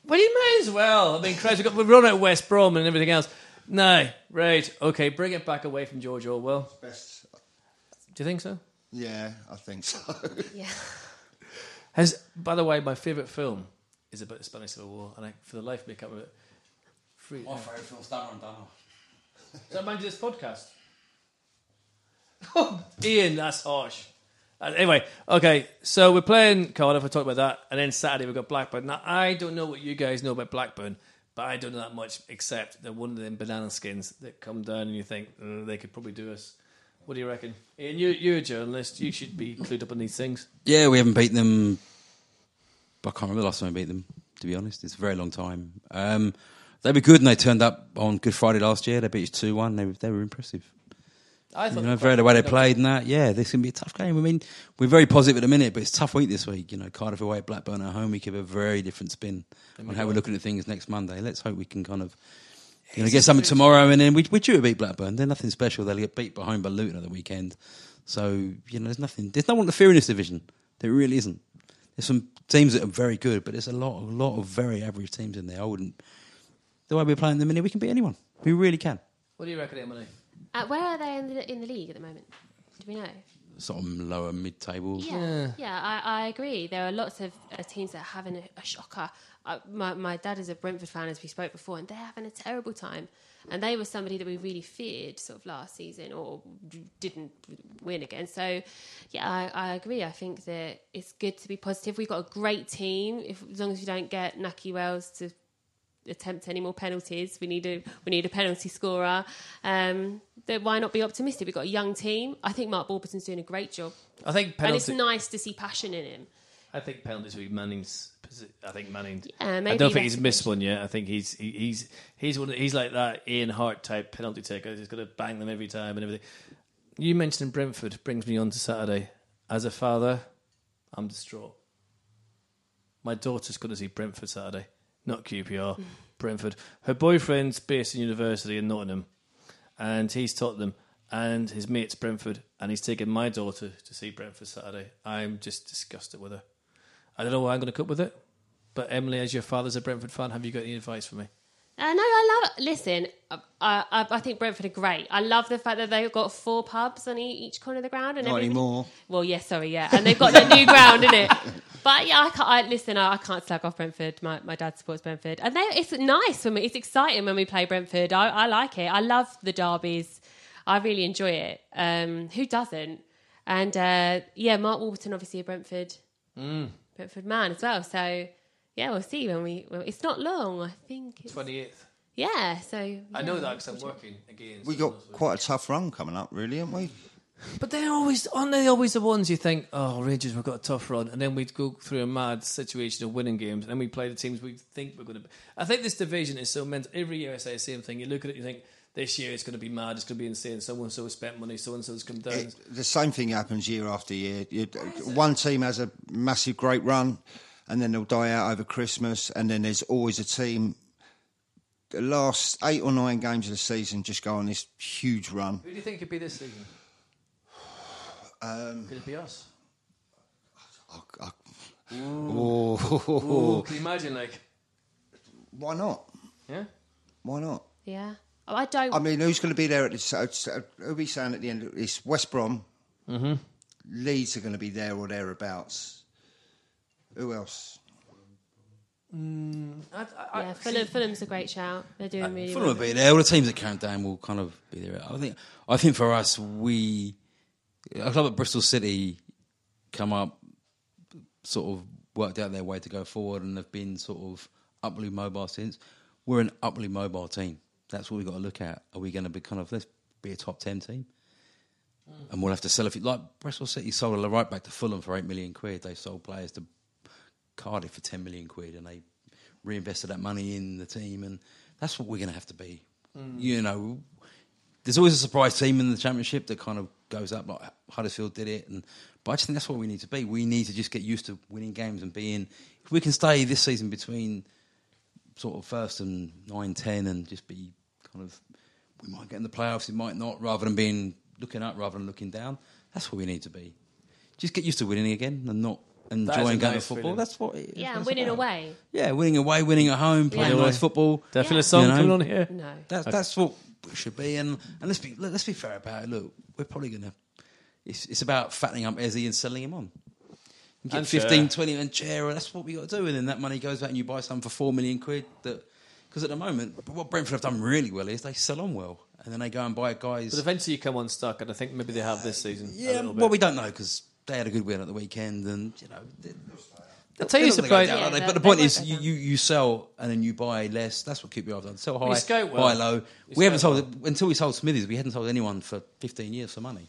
Uh, uh, Well, you may as well. I mean, Christ, we've, got, we've run out West Brom and everything else. No, right, okay, bring it back away from George Orwell. Best. Do you think so? Yeah, I think so. <laughs> Yeah. Has, by the way, my favourite film is about the Spanish Civil War, and I, for the life of me, I can't remember. it. Free, My favourite film's Dumber and Dumber. Does that mind you this podcast? <laughs> Oh, Ian, that's harsh. Uh, anyway, okay, so we're playing Cardiff. We talked about that, and then Saturday we've got Blackburn. Now I don't know what you guys know about Blackburn, but I don't know that much except they're one of them banana skins that come down and you think "Uh, they could probably do us. What do you reckon? Ian, you, you're a journalist. You should be clued up on these things. Yeah, we haven't beaten them. I can't remember the last time we beat them. To be honest, it's a very long time. Um, they were good, and they turned up on Good Friday last year. They beat us two one. They they were impressive. I thought You know, very the way they played and that. Yeah, this can be a tough game. I mean, we're very positive at the minute, but it's a tough week this week. You know, Cardiff away, Blackburn at home. We give a very different spin on how we're looking at things next Monday. Let's hope we can kind of. You know, get something tomorrow, and then we we due to beat Blackburn. They're nothing special. They'll get beat behind by Luton at the weekend. So you know, there's nothing. There's no one to fear in this division. There really isn't. There's some teams that are very good, but there's a lot, a lot of very average teams in there. I wouldn't. The way we're playing the minute, we can beat anyone. We really can. What do you reckon, Emily? Uh, where are they in the, in the league at the moment? Do we know? Sort of lower mid-table. Yeah, yeah, I, I agree. There are lots of uh, teams that are having a, a shocker. Uh, my, my dad is a Brentford fan, as we spoke before, and they're having a terrible time. And they were somebody that we really feared sort of last season or didn't win against. So, yeah, I, I agree. I think that it's good to be positive. We've got a great team. If, as long as we don't get Nahki Wells to attempt any more penalties. We need a we need a penalty scorer. Um, why not be optimistic? We've got a young team. I think Mark Warburton's doing a great job, I think and it's nice to see passion in him. I think penalties will be Manning's. I think Manning. Yeah, I don't think he's missed one yet. I think he's he, he's he's one. He's like that Ian Harte type penalty taker. He's going to bang them every time and everything. You mentioned Brentford brings me on to Saturday. As a father, I'm distraught. My daughter's going to see Brentford Saturday, not QPR. <laughs> Brentford. Her boyfriend's based in university in Nottingham, and he's taught them. And his mate's Brentford, and he's taken my daughter to see Brentford Saturday. I'm just disgusted with her. I don't know why I'm going to cope with it. But Emily, as your father's a Brentford fan, have you got any advice for me? Uh, no, I love. it. Listen, I, I, I think Brentford are great. I love the fact that they've got four pubs on e- each corner of the ground and Not everything. anymore. Well, yes, sorry, yeah, and they've got the new ground in it. <laughs> But yeah, I can't. I, listen, I, I can't slag off Brentford. My my dad supports Brentford, and they, it's nice for me. It's exciting when we play Brentford. I, I like it. I love the derbies. I really enjoy it. Um, who doesn't? And uh, yeah, Mark Warburton, obviously a Brentford Brentford man as well. So yeah, we'll see when we. Well, it's not long. I think. It's, 28th. yeah. So I know that because I'm working again. We got quite a tough run coming up, really, haven't we? But they're always, aren't they always the ones you think, oh, Rangers, we've got a tough run. And then we'd go through a mad situation of winning games. And then we play the teams we think we're going to. I think this division is so mental. Every year I say the same thing. You look at it, you think, this year it's going to be mad, it's going to be insane. So and so has spent money, so and so's come down. It, the same thing happens year after year. You, one team has a massive, great run, and then they'll die out over Christmas, and then there's always a team. The last eight or nine games of the season just go on this huge run. Who do you think could be this season? Um, Could it be us? I, I, oh, Oh, can you imagine, like, why not? yeah? Why not? Yeah. Oh, I don't. I mean, who's going to be there at this? Who'll be saying at the end? of It's West Brom. Mm-hmm. Leeds are going to be there or thereabouts. Who else? Mm, I, I, yeah, Fulham, Fulham's a great shout. They're doing uh, really Fulham well. will be there. All the teams that count down will kind of be there. I think. I think for us, we a club at Bristol City come up, sort of worked out their way to go forward, and have been sort of uply mobile since. We're an uply mobile team. That's what we've got to look at. Are we going to be kind of let's be a top ten team? Mm. And we'll have to sell a few. Like Bristol City sold a right back to Fulham for eight million quid. They sold players to Cardiff for 10 million quid and they reinvested that money in the team and that's what we're going to have to be. Mm. You know, there's always a surprise team in the championship that kind of goes up like Huddersfield did it and but I just think that's what we need to be. We need to just get used to winning games and being if we can stay this season between sort of first and 9 10 and just be kind of we might get in the playoffs, it might not rather than being looking up rather than looking down. That's what we need to be. Just get used to winning again and not That is a enjoying going nice to football. feeling. That's what. It, Yeah, that's and winning about. away. Yeah, winning away, winning at home, playing Yeah. nice football. Did I feel Yeah. a song You know? coming on here? No. That's that's what it should be. And and let's be let- let's be fair about it. Look, we're probably gonna. It's it's about fattening up Eze and selling him on. You get And 15, Chair. 20 and chair. That's what we got to do. And then that money goes out and you buy some for four million quid. That because at the moment, what Brentford have done really well is they sell on well, and then they go and buy guys. But eventually you come unstuck, and I think maybe they have this season. a Yeah, little bit. well, we don't know because they had a good win at the weekend, and you know. they- I'll tell you, they're surprise. Yeah, they? they- but the point is, you, you, you sell and then you buy less. That's what QPR have done. Sell high, scout well. buy low. You We haven't scout sold until we sold Smithies. We hadn't sold anyone for fifteen years for money.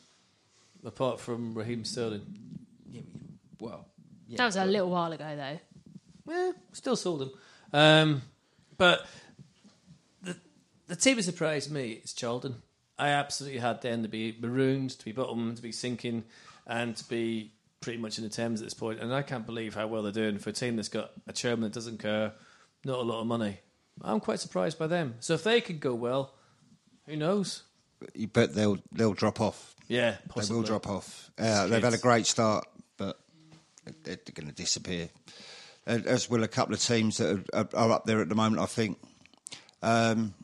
Apart from Raheem Sterling. Yeah, well, yeah, That was a little while ago, though. Yeah, still sold them, Um, but the the team that surprised me is Charlton. I absolutely had them to be marooned, to be bottom, to be sinking, and to be pretty much in the Thames at this point. And I can't believe how well they're doing for a team that's got a chairman that doesn't care, not a lot of money. I'm quite surprised by them. So if they could go well, who knows? You bet they'll they'll drop off. Yeah, they will drop off. Uh, they've had a great start, but they're, going to disappear. As will a couple of teams that are, are up there at the moment, I think. Um,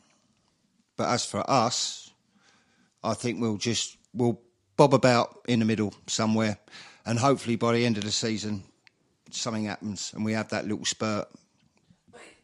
but as for us, I think we'll just we'll bob about in the middle somewhere, and hopefully by the end of the season, something happens and we have that little spurt.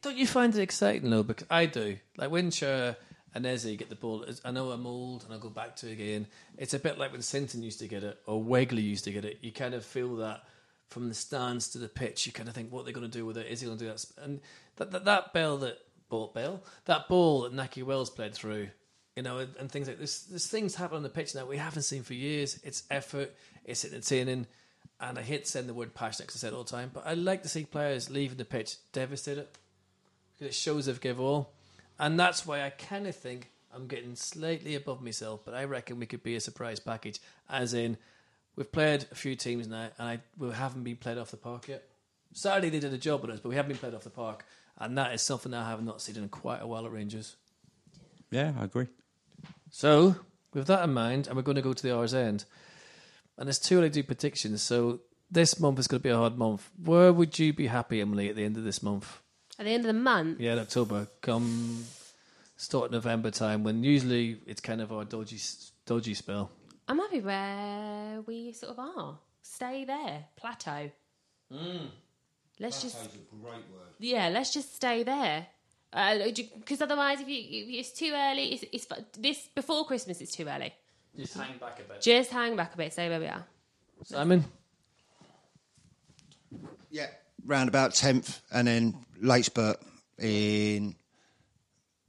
Don't you find it exciting though? Because I do. Like when Cher and Eze get the ball, I know I'm old and I'll go back to it again. It's a bit like when Sinton used to get it or Wegerle used to get it. You kind of feel that from the stands to the pitch. You kind of think, what are they going to do with it? Is he going to do that? And that that, that bell that ball bell that ball that Nahki Wells played through, you know, and, and things like this. There's things happen on the pitch now we haven't seen for years. It's effort. It's entertaining. And I hate saying the word passionate because I say it all the time, but I like to see players leaving the pitch devastated because it shows they've give all, and that's why I kind of think I'm getting slightly above myself. But I reckon we could be a surprise package, as in we've played a few teams now, and I we haven't been played off the park yet. Saturday they did a job on us, but we haven't been played off the park, and that is something I have not seen in quite a while at Rangers. Yeah, I agree. So, with that in mind, and we're going to go to the hour's end, and it's too early to do predictions. So, this month is going to be a hard month. Where would you be happy, Emily, at the end of this month? At the end of the month, Yeah, in October, come start November time, when usually it's kind of our dodgy, dodgy spell. I'm happy where we sort of are. Stay there, plateau. Hmm. Let's just a great word. yeah, let's just stay there. Uh, because otherwise, if you if it's too early, it's, it's this before Christmas. It's too early. Just hang back a bit. Just hang back a bit. Stay where we are. Simon, Yeah, round about tenth, and then late spurt in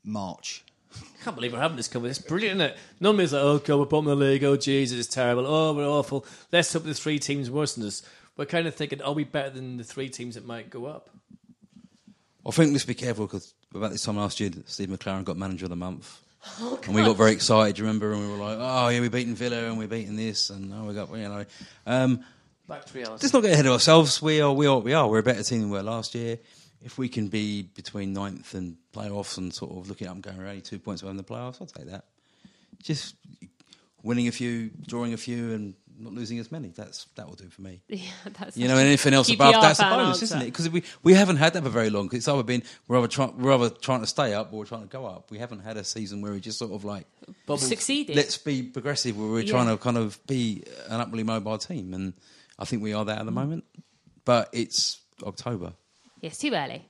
March. I can't believe we're having this conversation. It's brilliant, isn't it? Normally it's like, oh, God, we're bottom of the league. Oh, Jesus, it's terrible. Oh, we're awful. Let's hope the three teams worse than us. We're kind of thinking, are we better than the three teams that might go up? I think let's be careful because about this time last year, Steve McClaren got manager of the month. and we got very excited, you remember? And we were like, oh, yeah, we're beating Villa and we're beating this. And oh, we got, you know. Um, Back to reality. let's not get ahead of ourselves. We are, we are, we are. We're a better team than we were last year. If we can be between ninth and playoffs and sort of looking up and going, we're only two points away from the playoffs, I'll take that. Just winning a few, drawing a few, and not losing as many. That's That will do for me. <laughs> Yeah, that's You know, and anything else above that's a bonus, answer. isn't it? Because we, we haven't had that for very long. 'Cause it's either been we're either, try, we're either trying to stay up or we're trying to go up. We haven't had a season where we just sort of like succeeded. let's be progressive. Where we're Yeah. trying to kind of be an upwardly mobile team, and I think we are that at the mm. moment. But it's October. Yes, too early.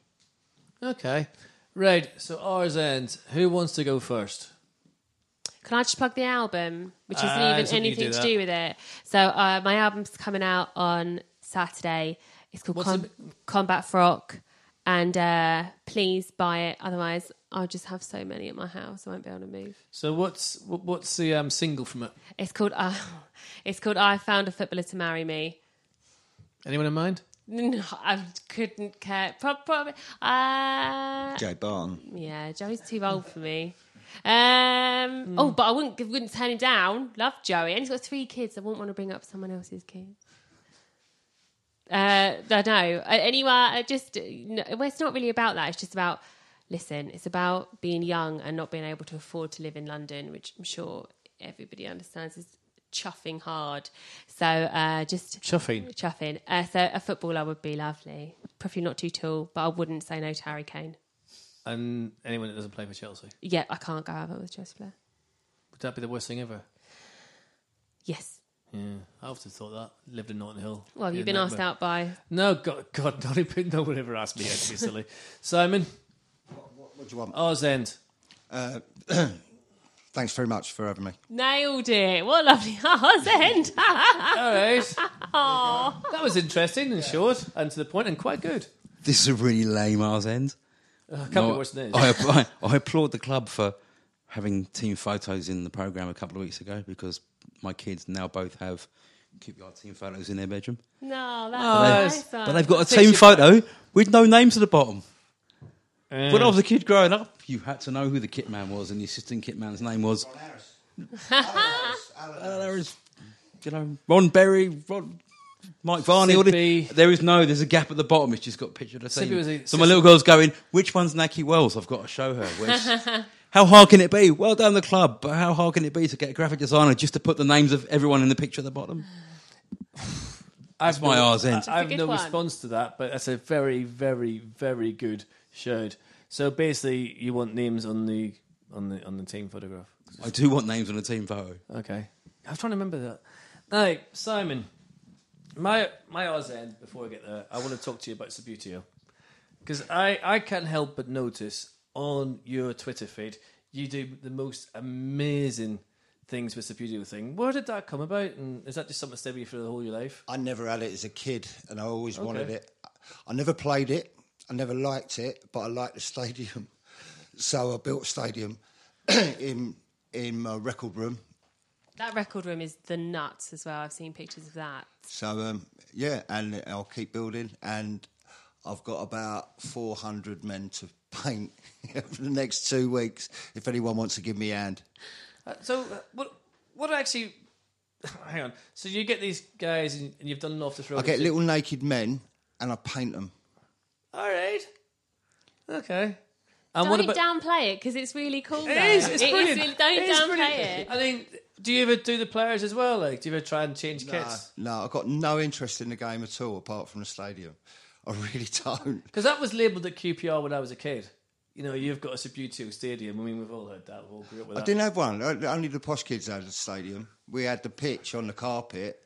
Okay. Right, so ours ends. Who wants to go first? Can I just plug the album, which isn't Ah, even anything do to do with it? So uh, my album's coming out on Saturday. It's called What's Com- Combat Frock, and uh, please buy it. Otherwise, I'll just have so many at my house, I won't be able to move. So what's what- what's the um, single from it? It's called uh, <laughs> It's called I Found a Footballer to Marry Me. Anyone in mind? No, I couldn't care. Pro- Probably. Uh, Jay Barton. Yeah, Joe's too old for me. Um, Oh, but I wouldn't wouldn't turn him down. Love Joey, and he's got three kids. I wouldn't want to bring up someone else's kids. Uh, I know. Uh, Anyway, I just no, well, it's not really about that. It's just about listen. It's about being young and not being able to afford to live in London, which I'm sure everybody understands is chuffing hard. So uh, just Chuffing. chuffing. Uh, so a footballer would be lovely. Probably not too tall, but I wouldn't say no to Harry Kane. And anyone that doesn't play for Chelsea. Yeah, I can't go out with Chelsea player. Would that be the worst thing ever? Yes. Yeah, I often thought that. Lived in Notting Hill. Well, Yeah, you've been asked out by. No, God, God, not even, <laughs> no one ever asked me. I'd be silly. Simon, What do you want? ours end. Uh, <clears throat> thanks very much for having me. Nailed it. What a lovely <laughs> house end. <laughs> All right. That was interesting and short and to the point and quite good. This is a really lame arse end. Uh, can't No, be worse than this. I, I, <laughs> I applaud the club for having team photos in the program a couple of weeks ago because my kids now both have QPR team photos in their bedroom. no, that's Oh, nice. But they've got a team photo with no names at the bottom. Uh, When I was a kid growing up, you had to know who the kit man was, and the assistant kit man's name was. Uh, there is, you know, Ron Berry, Ron, Mike Varney. all there is no. There's a gap at the bottom. It's just got a picture of the team. so my little girl's going, "Which one's Nahki Wells? I've got to show her." Which, <laughs> how hard can it be? Well done, the club, but how hard can it be to get a graphic designer just to put the names of everyone in the picture at the bottom? I've my no, R's end. I, I have no one. response to that, but that's a very, very, very good shirt. So basically, you want names on the on the on the team photograph. I do want names on the team photo. Okay, I'm trying to remember that. Now, Simon, my my Oz end before I get there, I want to talk to you about Subbuteo because I I can't help but notice on your Twitter feed you do the most amazing things with Subbuteo thing. Where did that come about, and is that just something stayed with you for the whole of your life? I never had it as a kid, and I always wanted it. I never played it. I never liked it, but I liked the stadium. <laughs> So I built a stadium <clears throat> in in my record room. That record room is the nuts as well. I've seen pictures of that. So um, yeah, and I'll keep building. And I've got about four hundred men to paint <laughs> for the next two weeks. If anyone wants to give me a hand, Uh, So uh, what what actually? <laughs> Hang on. So you get these guys, and, and you've done enough to throw. I get little naked men and I paint them. All right. Okay. And Don't what about? downplay it because it's really cool. It though. is. It's It is brilliant. really- don't It is downplay brilliant. it. I mean, do you ever do the players as well? Like, do you ever try and change kits? No, I've got no interest in the game at all, apart from the stadium. I really don't. Because that was labelled at QPR when I was a kid. You know, you've got a Subbuteo stadium. I mean, we've all heard that. We've all grew up with I that. didn't have one. Only the posh kids had a stadium. We had the pitch on the carpet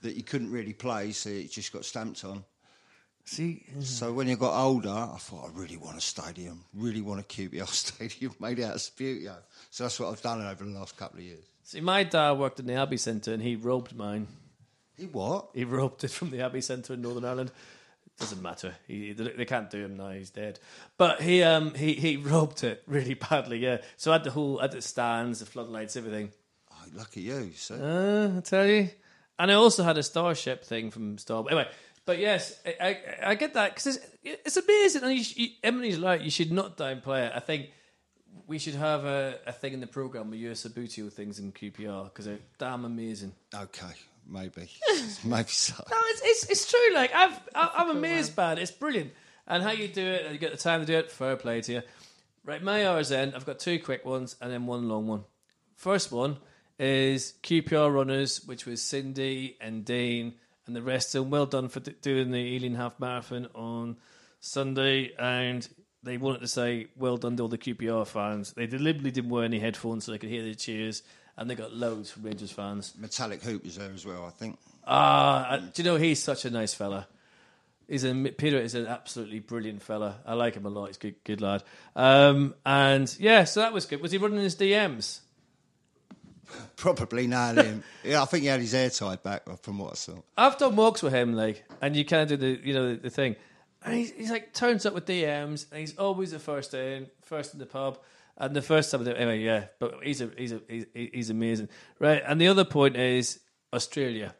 that you couldn't really play, so it just got stamped on. See, So when you got older, I thought I really want a stadium, really want a QPR <laughs> stadium made out of Subbuteo. So that's what I've done over the last couple of years. See, my dad worked in the Abbey Centre, and he robbed mine. He what? He robbed it from the Abbey Centre in Northern Ireland. Doesn't matter. He, they they can't do him now. He's dead. But he um he he robbed it really badly. Yeah. So I had the whole, I had the stands, the floodlights, everything. Oh, lucky you. So Uh, I tell you. And I also had a Starship thing from Star. Anyway, but yes, I, I, I get that because it's, it's amazing. And you, you, Emily's right. You should not downplay it. I think we should have a, a thing in the program with your Subbuteo things in QPR because they're damn amazing. okay, maybe, <laughs> maybe so. No, it's it's, it's true. Like I've I- I'm amazed by it. It's brilliant. And how you do it, and you get the time to do it. Fair play to you. Right, my hours end. I've got two quick ones and then one long one. First one is QPR runners, which was Cindy and Dean and the rest of them. Well done for d- doing the Ealing Half Marathon on Sunday, and they wanted to say well done to all the QPR fans. They deliberately didn't wear any headphones so they could hear the cheers, and they got loads from Rangers fans. Metallic Hoop is there as well, I think. Ah, uh, do you know he's such a nice fella? He's a Peter is an absolutely brilliant fella. I like him a lot. He's a good, good lad. Um, and yeah, so that was good. Was he running his DMs? <laughs> Probably not him. yeah, I think he had his hair tied back from what I saw. I've done walks with him, like, and you kind of do the, you know, the, the thing. And he's, he's like turns up with DMs, and he's always the first in, first in the pub, and the first time. Anyway, yeah, but he's a, he's a, he's, he's amazing, right? And the other point is Australia,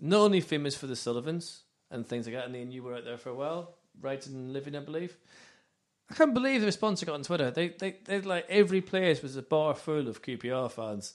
not only famous for the Sullivans and things like that. And then you were out there for a while, writing and living, I believe. I can't believe the response I got on Twitter. They, they, they like every place was a bar full of QPR fans,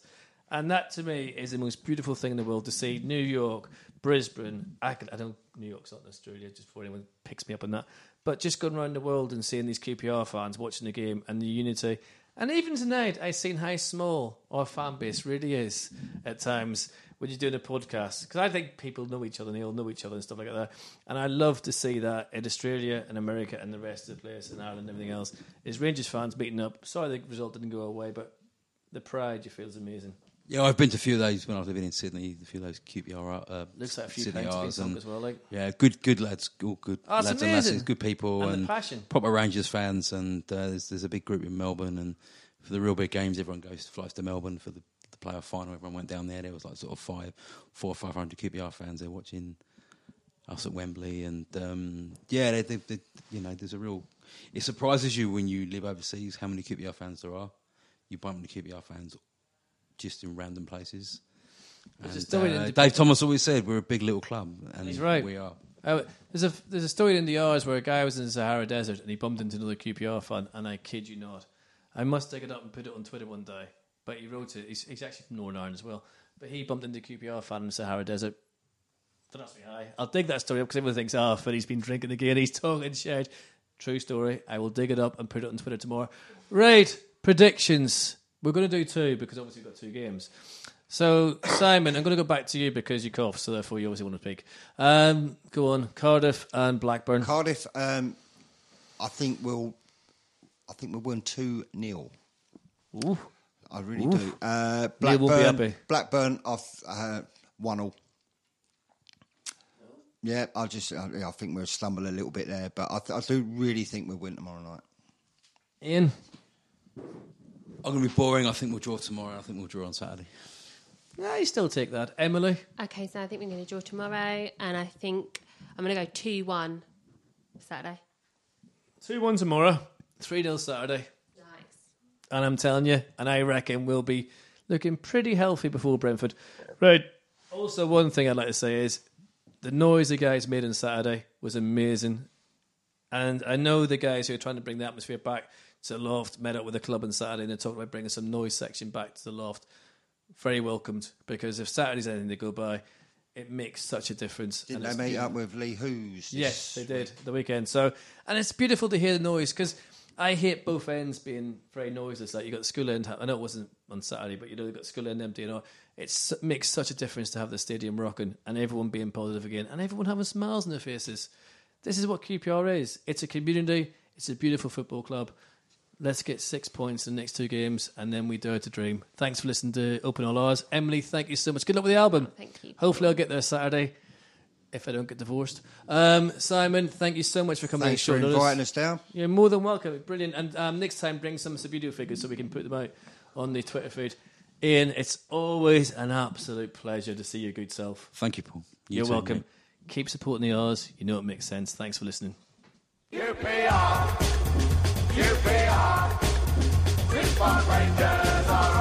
and that to me is the most beautiful thing in the world to see. New York, Brisbane. I can, I New York's not in Australia. Just before anyone picks me up on that, but just going around the world and seeing these QPR fans watching the game and the unity. And even tonight, I've seen how small our fan base really is at times when you're doing a podcast. Because I think people know each other and they all know each other and stuff like that. And I love to see that in Australia and America and the rest of the place in Ireland and everything else is Rangers fans meeting up. Sorry the result didn't go away, but the pride you feel is amazing. Yeah, I've been to a few of those when I was living in Sydney. A few of those QPR. Uh, Looks like a few Sydney R's and- as well. Like Yeah, good, good lads, all good Oh, it's lads and amazing. lasses, good people, And the passion. proper Rangers fans. And uh, there's, there's a big group in Melbourne, and for the real big games, everyone goes flies to Melbourne for the, the playoff final. Everyone went down there. There was like sort of five, four or five hundred QPR fans there watching us at Wembley, and um, yeah, they, they, they, you know, there's a real. It surprises you when you live overseas how many QPR fans there are. You bump into QPR fans just in random places. There's a And, story uh, in- Dave Thomas always said we're a big little club, and He's right. We are. Uh, there's a there's a story in the R's where a guy was in the Sahara Desert and he bumped into another QPR fan, and I kid you not, I must dig it up and put it on Twitter one day. but he wrote it. He's, he's actually from Northern Ireland as well. But he bumped into QPR fan in the Sahara Desert. Don't ask me. I'll dig that story up because everyone thinks, oh, but he's been drinking again. He's talking shit. True story. I will dig it up and put it on Twitter tomorrow. Right, predictions. We're going to do two because obviously we've got two games. So, Simon, I'm going to go back to you because you cough, so therefore you obviously want to speak. Um, go on, Cardiff and Blackburn. Cardiff, um, I think we'll, I think we'll win two 0 Ooh. I really do. Uh, Blackburn, won't be happy. Blackburn off uh, one 0 Yeah, I just, I, I think we'll stumble a little bit there, but I, th- I do really think we'll win tomorrow night. Ian. I'm going to be boring. I think we'll draw tomorrow. I think we'll draw on Saturday. Yeah, you still take that. Emily. Okay, so I think we're going to draw tomorrow, and I think I'm going to go 2 1 Saturday. 2 1 tomorrow. 3 0 Saturday. Nice. And I'm telling you, and I reckon we'll be looking pretty healthy before Brentford. Right. Also, one thing I'd like to say is the noise the guys made on Saturday was amazing. And I know the guys who are trying to bring the atmosphere back to the loft met up with the club on Saturday and they talked about bringing some noise section back to the loft. Very welcomed because if Saturday's anything to go by, it makes such a difference. Didn't And they meet up with Lee Hoos? this Yes, they did the weekend. So, and it's beautiful to hear the noise because I hate both ends being very noiseless. Like you got the school end. I know it wasn't on Saturday, but you know you got school end empty. You know, it makes such a difference to have the stadium rocking and everyone being positive again and everyone having smiles on their faces. This is what QPR is. It's a community. It's a beautiful football club. Let's get six points in the next two games, and then we dare to dream. Thanks for listening to Open All Ours. Emily, thank you so much. Good luck with the album. Thank you. Hopefully, I'll get there Saturday if I don't get divorced. Um, Simon, thank you so much for coming. Thanks for the show. inviting us down. You're more than welcome. Brilliant. And um, next time, bring some video figures so we can put them out on the Twitter feed. Ian, it's always an absolute pleasure to see your good self. Thank you, Paul. You You're too, welcome. mate. Keep supporting the R's. You know it makes sense. Thanks for listening. QPR, Richmond Rangers